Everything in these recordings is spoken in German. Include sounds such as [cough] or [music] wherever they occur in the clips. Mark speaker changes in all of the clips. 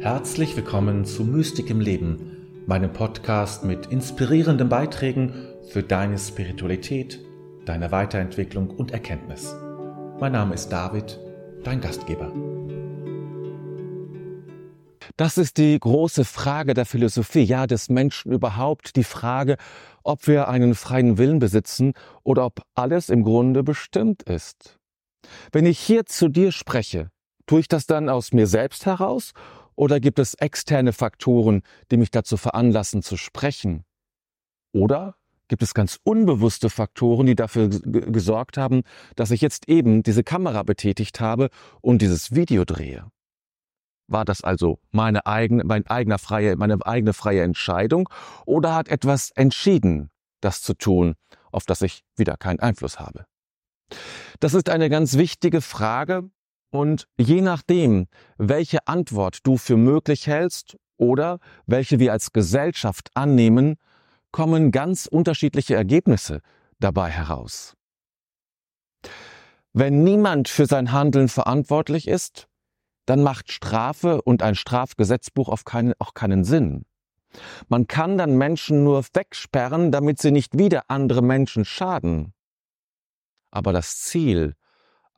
Speaker 1: Herzlich willkommen zu Mystik im Leben, meinem Podcast mit inspirierenden Beiträgen für deine Spiritualität, deine Weiterentwicklung und Erkenntnis. Mein Name ist David, dein Gastgeber.
Speaker 2: Das ist die große Frage der Philosophie, ja des Menschen überhaupt, die Frage, ob wir einen freien Willen besitzen oder ob alles im Grunde bestimmt ist. Wenn ich hier zu dir spreche, tue ich das dann aus mir selbst heraus oder gibt es externe Faktoren, die mich dazu veranlassen zu sprechen? Oder gibt es ganz unbewusste Faktoren, die dafür gesorgt haben, dass ich jetzt eben diese Kamera betätigt habe und dieses Video drehe? War das also meine eigene, mein eigener freie, meine eigene freie Entscheidung oder hat etwas entschieden, das zu tun, auf das ich wieder keinen Einfluss habe? Das ist eine ganz wichtige Frage und je nachdem, welche Antwort du für möglich hältst oder welche wir als Gesellschaft annehmen, kommen ganz unterschiedliche Ergebnisse dabei heraus. Wenn niemand für sein Handeln verantwortlich ist, dann macht Strafe und ein Strafgesetzbuch auf keinen, auch keinen Sinn. Man kann dann Menschen nur wegsperren, damit sie nicht wieder andere Menschen schaden. Aber das Ziel,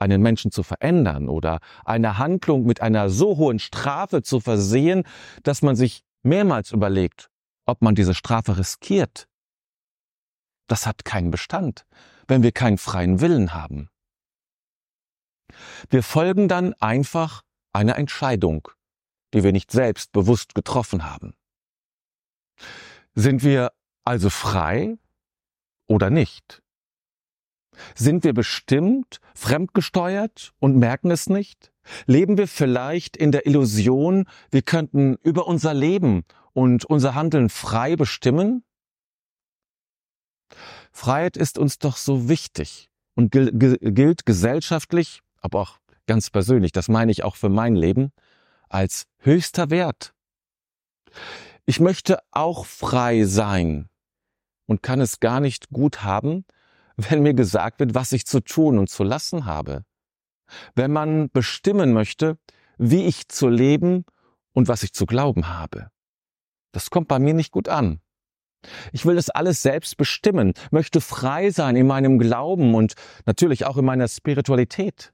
Speaker 2: einen Menschen zu verändern oder eine Handlung mit einer so hohen Strafe zu versehen, dass man sich mehrmals überlegt, ob man diese Strafe riskiert, das hat keinen Bestand, wenn wir keinen freien Willen haben. Wir folgen dann einfach einer Entscheidung, die wir nicht selbst bewusst getroffen haben. Sind wir also frei oder nicht? Sind wir bestimmt, fremdgesteuert und merken es nicht? Leben wir vielleicht in der Illusion, wir könnten über unser Leben und unser Handeln frei bestimmen? Freiheit ist uns doch so wichtig und gilt gesellschaftlich, aber auch ganz persönlich, das meine ich auch für mein Leben, als höchster Wert. Ich möchte auch frei sein und kann es gar nicht gut haben, wenn mir gesagt wird, was ich zu tun und zu lassen habe. Wenn man bestimmen möchte, wie ich zu leben und was ich zu glauben habe. Das kommt bei mir nicht gut an. Ich will das alles selbst bestimmen, möchte frei sein in meinem Glauben und natürlich auch in meiner Spiritualität.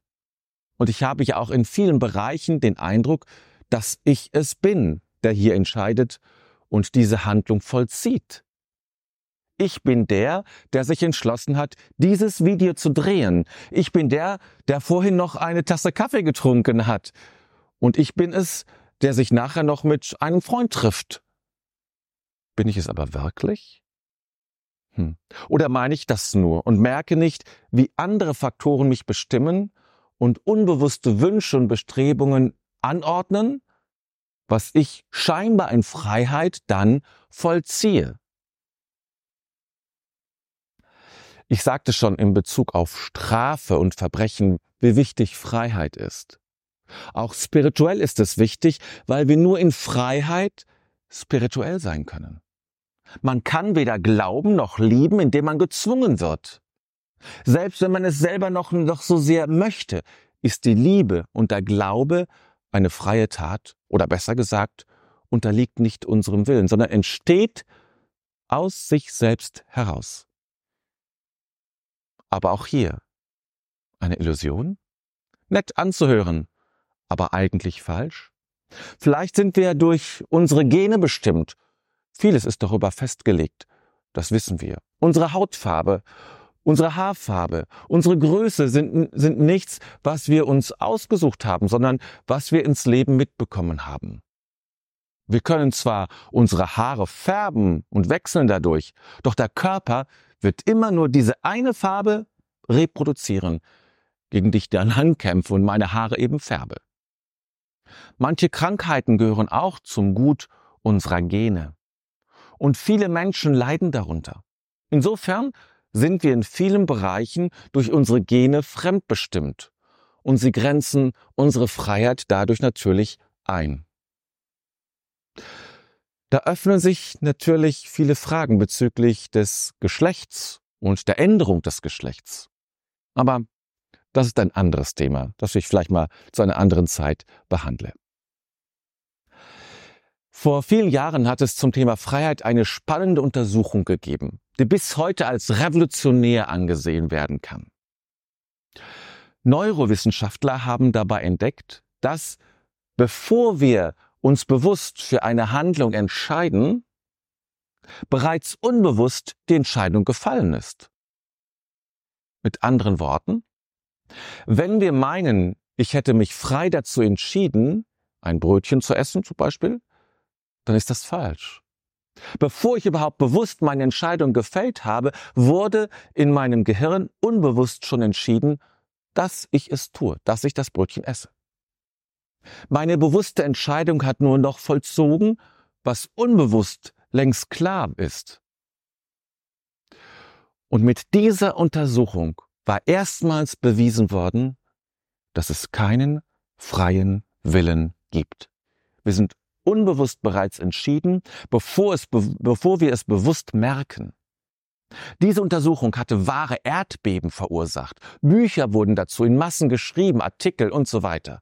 Speaker 2: Und ich habe ja auch in vielen Bereichen den Eindruck, dass ich es bin, der hier entscheidet und diese Handlung vollzieht. Ich bin der, der sich entschlossen hat, dieses Video zu drehen. Ich bin der, der vorhin noch eine Tasse Kaffee getrunken hat. Und ich bin es, der sich nachher noch mit einem Freund trifft. Bin ich es aber wirklich? Hm. Oder meine ich das nur und merke nicht, wie andere Faktoren mich bestimmen und unbewusste Wünsche und Bestrebungen anordnen, was ich scheinbar in Freiheit dann vollziehe. Ich sagte schon in Bezug auf Strafe und Verbrechen, wie wichtig Freiheit ist. Auch spirituell ist es wichtig, weil wir nur in Freiheit spirituell sein können. Man kann weder glauben noch lieben, indem man gezwungen wird. Selbst wenn man es selber noch, noch so sehr möchte, ist die Liebe und der Glaube eine freie Tat oder besser gesagt, unterliegt nicht unserem Willen, sondern entsteht aus sich selbst heraus. Aber auch hier eine Illusion? Nett anzuhören, aber eigentlich falsch? Vielleicht sind wir durch unsere Gene bestimmt. Vieles ist darüber festgelegt. Das wissen wir. Unsere Hautfarbe, unsere Haarfarbe, unsere Größe sind, sind nichts, was wir uns ausgesucht haben, sondern was wir ins Leben mitbekommen haben. Wir können zwar unsere Haare färben und wechseln dadurch, doch der Körper wird immer nur diese eine Farbe reproduzieren, gegen die ich dann [laughs] ankämpfe und meine Haare eben färbe. Manche Krankheiten gehören auch zum Gut unserer Gene. Und viele Menschen leiden darunter. Insofern sind wir in vielen Bereichen durch unsere Gene fremdbestimmt und sie grenzen unsere Freiheit dadurch natürlich ein. Da öffnen sich natürlich viele Fragen bezüglich des Geschlechts und der Änderung des Geschlechts. Aber das ist ein anderes Thema, das ich vielleicht mal zu einer anderen Zeit behandle. Vor vielen Jahren hat es zum Thema Freiheit eine spannende Untersuchung gegeben, die bis heute als revolutionär angesehen werden kann. Neurowissenschaftler haben dabei entdeckt, dass bevor wir uns bewusst für eine Handlung entscheiden, bereits unbewusst die Entscheidung gefallen ist. Mit anderen Worten, wenn wir meinen, ich hätte mich frei dazu entschieden, ein Brötchen zu essen zum Beispiel, dann ist das falsch. Bevor ich überhaupt bewusst meine Entscheidung gefällt habe, wurde in meinem Gehirn unbewusst schon entschieden, dass ich es tue, dass ich das Brötchen esse. Meine bewusste Entscheidung hat nur noch vollzogen, was unbewusst längst klar ist. Und mit dieser Untersuchung war erstmals bewiesen worden, dass es keinen freien Willen gibt. Wir sind unbewusst bereits entschieden, bevor, es, bevor wir es bewusst merken. Diese Untersuchung hatte wahre Erdbeben verursacht. Bücher wurden dazu in Massen geschrieben, Artikel und so weiter.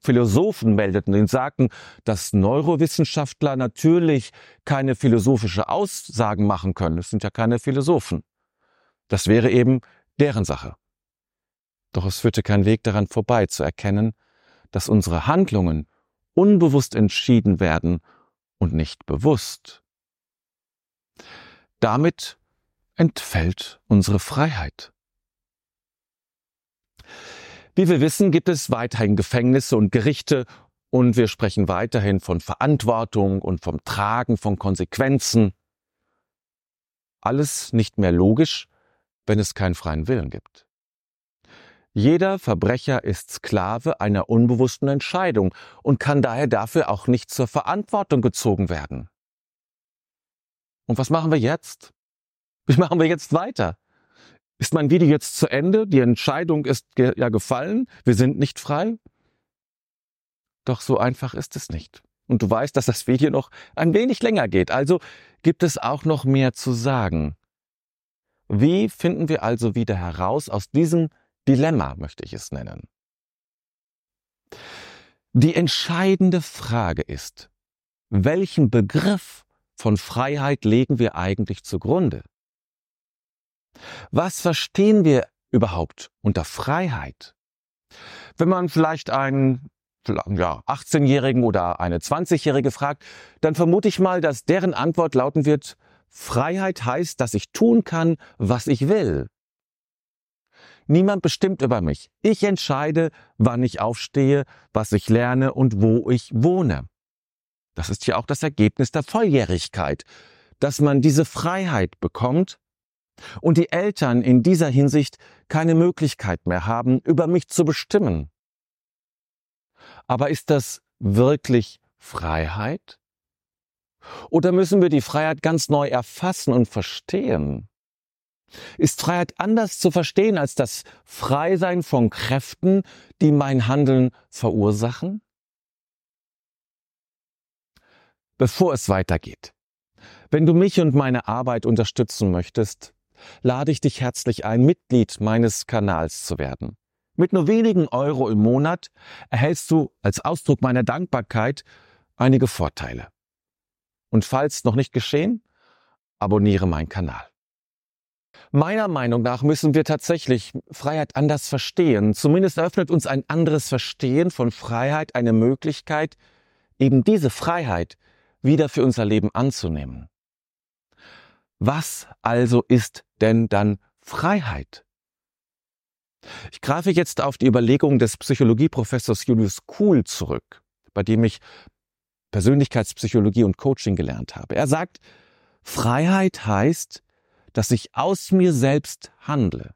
Speaker 2: Philosophen meldeten und sagten, dass Neurowissenschaftler natürlich keine philosophische Aussagen machen können. Es sind ja keine Philosophen. Das wäre eben deren Sache. Doch es führte kein Weg daran vorbei zu erkennen, dass unsere Handlungen unbewusst entschieden werden und nicht bewusst. Damit entfällt unsere Freiheit. Wie wir wissen, gibt es weiterhin Gefängnisse und Gerichte und wir sprechen weiterhin von Verantwortung und vom Tragen von Konsequenzen. Alles nicht mehr logisch, wenn es keinen freien Willen gibt. Jeder Verbrecher ist Sklave einer unbewussten Entscheidung und kann daher dafür auch nicht zur Verantwortung gezogen werden. Und was machen wir jetzt? Wie machen wir jetzt weiter? Ist mein Video jetzt zu Ende? Die Entscheidung ist ge ja gefallen. Wir sind nicht frei? Doch so einfach ist es nicht. Und du weißt, dass das Video noch ein wenig länger geht. Also gibt es auch noch mehr zu sagen. Wie finden wir also wieder heraus aus diesem Dilemma, möchte ich es nennen? Die entscheidende Frage ist, welchen Begriff von Freiheit legen wir eigentlich zugrunde? Was verstehen wir überhaupt unter Freiheit? Wenn man vielleicht einen ja, 18-Jährigen oder eine 20-Jährige fragt, dann vermute ich mal, dass deren Antwort lauten wird, Freiheit heißt, dass ich tun kann, was ich will. Niemand bestimmt über mich. Ich entscheide, wann ich aufstehe, was ich lerne und wo ich wohne. Das ist ja auch das Ergebnis der Volljährigkeit, dass man diese Freiheit bekommt, und die Eltern in dieser Hinsicht keine Möglichkeit mehr haben, über mich zu bestimmen. Aber ist das wirklich Freiheit? Oder müssen wir die Freiheit ganz neu erfassen und verstehen? Ist Freiheit anders zu verstehen als das Freisein von Kräften, die mein Handeln verursachen? Bevor es weitergeht, wenn du mich und meine Arbeit unterstützen möchtest, lade ich dich herzlich ein, Mitglied meines Kanals zu werden. Mit nur wenigen Euro im Monat erhältst du als Ausdruck meiner Dankbarkeit einige Vorteile. Und falls noch nicht geschehen, abonniere meinen Kanal. Meiner Meinung nach müssen wir tatsächlich Freiheit anders verstehen. Zumindest eröffnet uns ein anderes Verstehen von Freiheit eine Möglichkeit, eben diese Freiheit wieder für unser Leben anzunehmen. Was also ist denn dann Freiheit? Ich greife jetzt auf die Überlegungen des Psychologieprofessors Julius Kuhl zurück, bei dem ich Persönlichkeitspsychologie und Coaching gelernt habe. Er sagt, Freiheit heißt, dass ich aus mir selbst handle.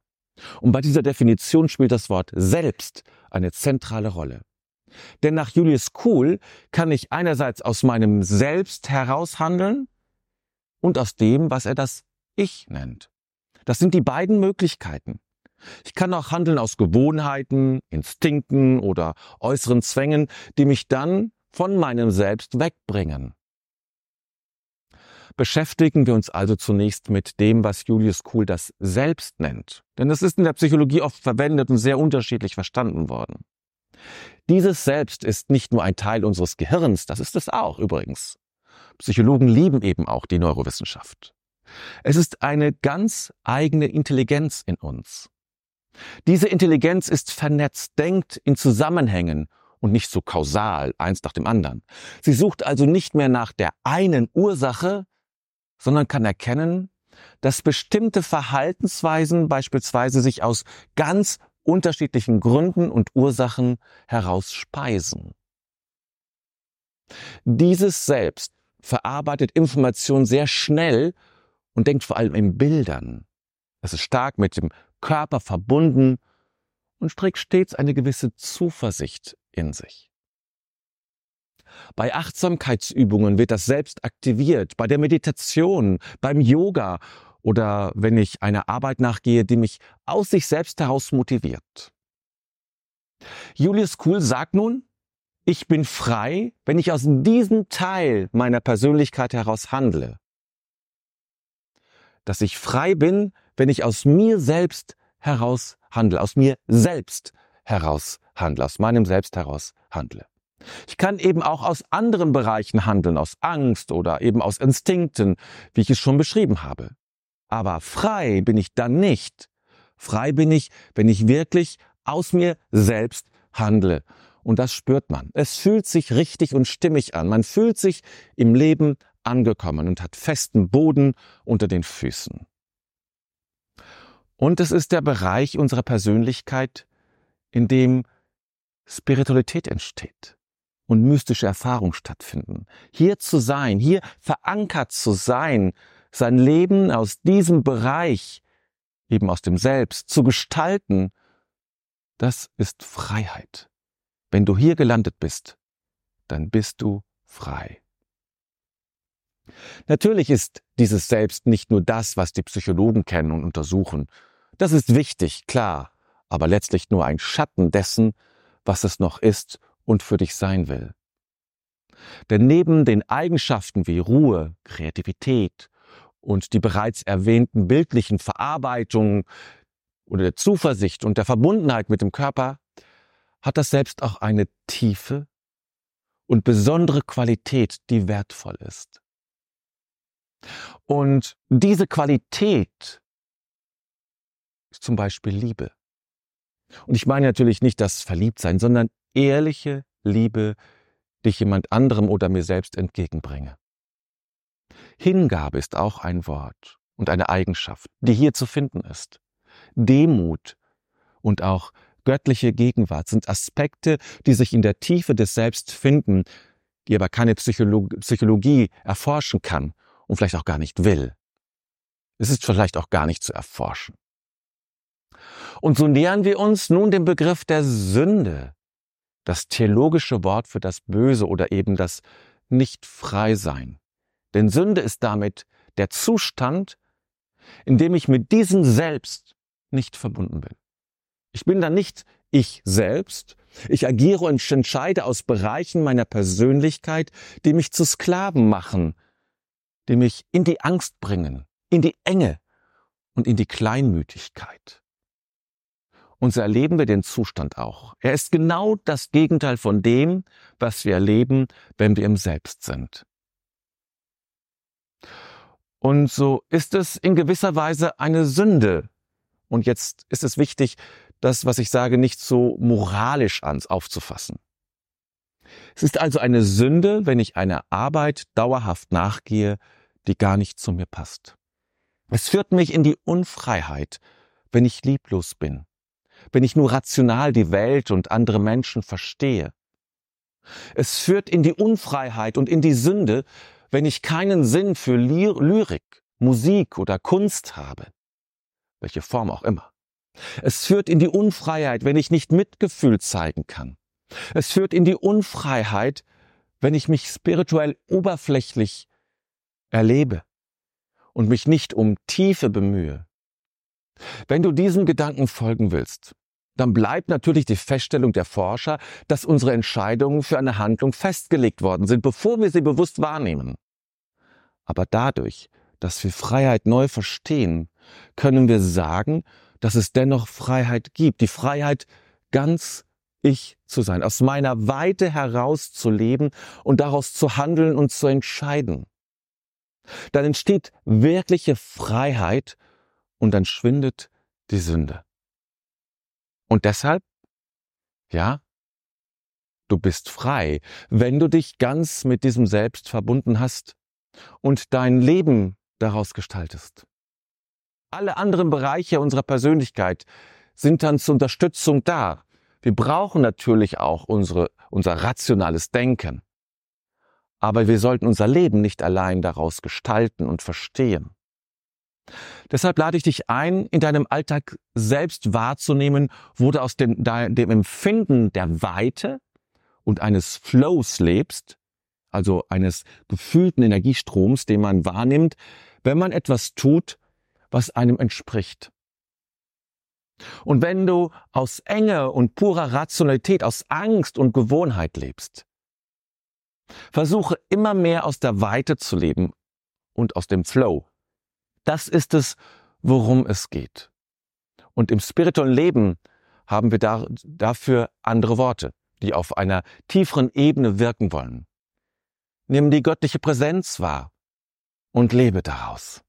Speaker 2: Und bei dieser Definition spielt das Wort selbst eine zentrale Rolle. Denn nach Julius Kuhl kann ich einerseits aus meinem Selbst heraus handeln und aus dem, was er das Ich nennt. Das sind die beiden Möglichkeiten. Ich kann auch handeln aus Gewohnheiten, Instinkten oder äußeren Zwängen, die mich dann von meinem Selbst wegbringen. Beschäftigen wir uns also zunächst mit dem, was Julius Kuhl das Selbst nennt. Denn das ist in der Psychologie oft verwendet und sehr unterschiedlich verstanden worden. Dieses Selbst ist nicht nur ein Teil unseres Gehirns, das ist es auch übrigens, Psychologen lieben eben auch die Neurowissenschaft. Es ist eine ganz eigene Intelligenz in uns. Diese Intelligenz ist vernetzt, denkt in Zusammenhängen und nicht so kausal, eins nach dem anderen. Sie sucht also nicht mehr nach der einen Ursache, sondern kann erkennen, dass bestimmte Verhaltensweisen beispielsweise sich aus ganz unterschiedlichen Gründen und Ursachen heraus speisen. Dieses Selbst verarbeitet Information sehr schnell und denkt vor allem in Bildern. Es ist stark mit dem Körper verbunden und trägt stets eine gewisse Zuversicht in sich. Bei Achtsamkeitsübungen wird das Selbst aktiviert, bei der Meditation, beim Yoga oder wenn ich einer Arbeit nachgehe, die mich aus sich selbst heraus motiviert. Julius Kuhl sagt nun, ich bin frei, wenn ich aus diesem Teil meiner Persönlichkeit heraus handle. Dass ich frei bin, wenn ich aus mir selbst heraus handle, aus mir selbst heraus handle, aus meinem Selbst heraus handle. Ich kann eben auch aus anderen Bereichen handeln, aus Angst oder eben aus Instinkten, wie ich es schon beschrieben habe. Aber frei bin ich dann nicht. Frei bin ich, wenn ich wirklich aus mir selbst handle. Und das spürt man. Es fühlt sich richtig und stimmig an. Man fühlt sich im Leben angekommen und hat festen Boden unter den Füßen. Und es ist der Bereich unserer Persönlichkeit, in dem Spiritualität entsteht und mystische Erfahrungen stattfinden. Hier zu sein, hier verankert zu sein, sein Leben aus diesem Bereich, eben aus dem Selbst, zu gestalten, das ist Freiheit. Wenn du hier gelandet bist, dann bist du frei. Natürlich ist dieses Selbst nicht nur das, was die Psychologen kennen und untersuchen. Das ist wichtig, klar, aber letztlich nur ein Schatten dessen, was es noch ist und für dich sein will. Denn neben den Eigenschaften wie Ruhe, Kreativität und die bereits erwähnten bildlichen Verarbeitungen oder der Zuversicht und der Verbundenheit mit dem Körper hat das Selbst auch eine tiefe und besondere Qualität, die wertvoll ist. Und diese Qualität ist zum Beispiel Liebe. Und ich meine natürlich nicht das Verliebtsein, sondern ehrliche Liebe, die ich jemand anderem oder mir selbst entgegenbringe. Hingabe ist auch ein Wort und eine Eigenschaft, die hier zu finden ist. Demut und auch göttliche Gegenwart sind Aspekte, die sich in der Tiefe des Selbst finden, die aber keine Psychologie, Psychologie erforschen kann und vielleicht auch gar nicht will. Es ist vielleicht auch gar nicht zu erforschen. Und so nähern wir uns nun dem Begriff der Sünde, das theologische Wort für das Böse oder eben das Nicht-Frei-Sein. Denn Sünde ist damit der Zustand, in dem ich mit diesem Selbst nicht verbunden bin. Ich bin dann nicht ich selbst, ich agiere und entscheide aus Bereichen meiner Persönlichkeit, die mich zu Sklaven machen, die mich in die Angst bringen, in die Enge und in die Kleinmütigkeit. Und so erleben wir den Zustand auch. Er ist genau das Gegenteil von dem, was wir erleben, wenn wir im Selbst sind. Und so ist es in gewisser Weise eine Sünde. Und jetzt ist es wichtig, das, was ich sage, nicht so moralisch ans aufzufassen. Es ist also eine Sünde, wenn ich einer Arbeit dauerhaft nachgehe, die gar nicht zu mir passt. Es führt mich in die Unfreiheit, wenn ich lieblos bin wenn ich nur rational die Welt und andere Menschen verstehe. Es führt in die Unfreiheit und in die Sünde, wenn ich keinen Sinn für Lyrik, Musik oder Kunst habe, welche Form auch immer. Es führt in die Unfreiheit, wenn ich nicht Mitgefühl zeigen kann. Es führt in die Unfreiheit, wenn ich mich spirituell oberflächlich erlebe und mich nicht um Tiefe bemühe. Wenn du diesem Gedanken folgen willst, dann bleibt natürlich die Feststellung der Forscher, dass unsere Entscheidungen für eine Handlung festgelegt worden sind, bevor wir sie bewusst wahrnehmen. Aber dadurch, dass wir Freiheit neu verstehen, können wir sagen, dass es dennoch Freiheit gibt. Die Freiheit, ganz ich zu sein, aus meiner Weite heraus zu leben und daraus zu handeln und zu entscheiden. Dann entsteht wirkliche Freiheit und dann schwindet die Sünde. Und deshalb, ja, du bist frei, wenn du dich ganz mit diesem Selbst verbunden hast und dein Leben daraus gestaltest. Alle anderen Bereiche unserer Persönlichkeit sind dann zur Unterstützung da. Wir brauchen natürlich auch unsere, unser rationales Denken. Aber wir sollten unser Leben nicht allein daraus gestalten und verstehen. Deshalb lade ich dich ein, in deinem Alltag selbst wahrzunehmen, wo du aus dem, dem Empfinden der Weite und eines Flows lebst, also eines gefühlten Energiestroms, den man wahrnimmt, wenn man etwas tut, was einem entspricht. Und wenn du aus Enge und purer Rationalität, aus Angst und Gewohnheit lebst, versuche immer mehr aus der Weite zu leben und aus dem Flow. Das ist es, worum es geht. Und im spirituellen Leben haben wir da, dafür andere Worte, die auf einer tieferen Ebene wirken wollen. Nimm die göttliche Präsenz wahr und lebe daraus.